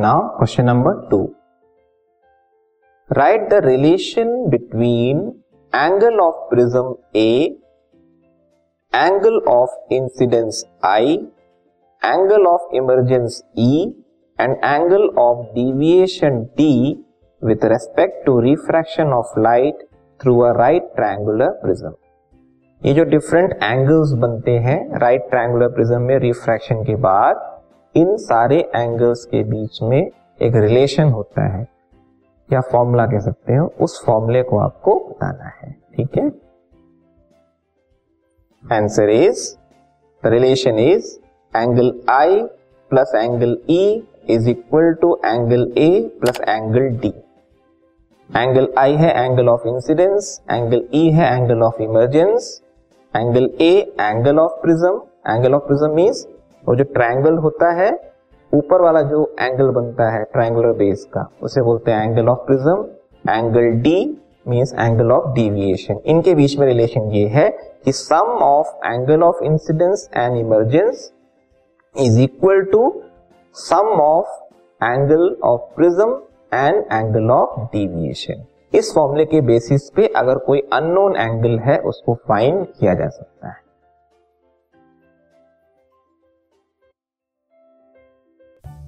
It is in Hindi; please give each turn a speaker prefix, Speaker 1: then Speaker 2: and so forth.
Speaker 1: Now question number two write the relation between angle of prism A angle of incidence I angle of emergence E and angle of deviation D with respect to refraction of light through a right triangular prism ये जो डिफरेंट एंगल्स बनते हैं राइट ट्रायंगुलर प्रिज्म में रिफ्रैक्शन के बाद इन सारे एंगल्स के बीच में एक रिलेशन होता है। या फॉर्मूला कह सकते हो, उस फॉर्मूले को आपको बताना है, ठीक है? Answer is the relation is angle I plus angle E is equal to angle A plus angle D angle I है angle of incidence angle E है angle of emergence angle A angle of prism angle of prism means वो जो ट्रायंगल होता है, ऊपर वाला जो एंगल बनता है ट्रायंगुलर बेस का, उसे बोलते हैं angle of prism angle D means angle of deviation इनके बीच में रिलेशन ये है कि sum of angle of incidence and emergence is equal to sum of angle of prism and angle of deviation इस फॉर्मूले के बेसिस पे अगर कोई अननोन एंगल है, उसको फाइंड किया जा सकता है।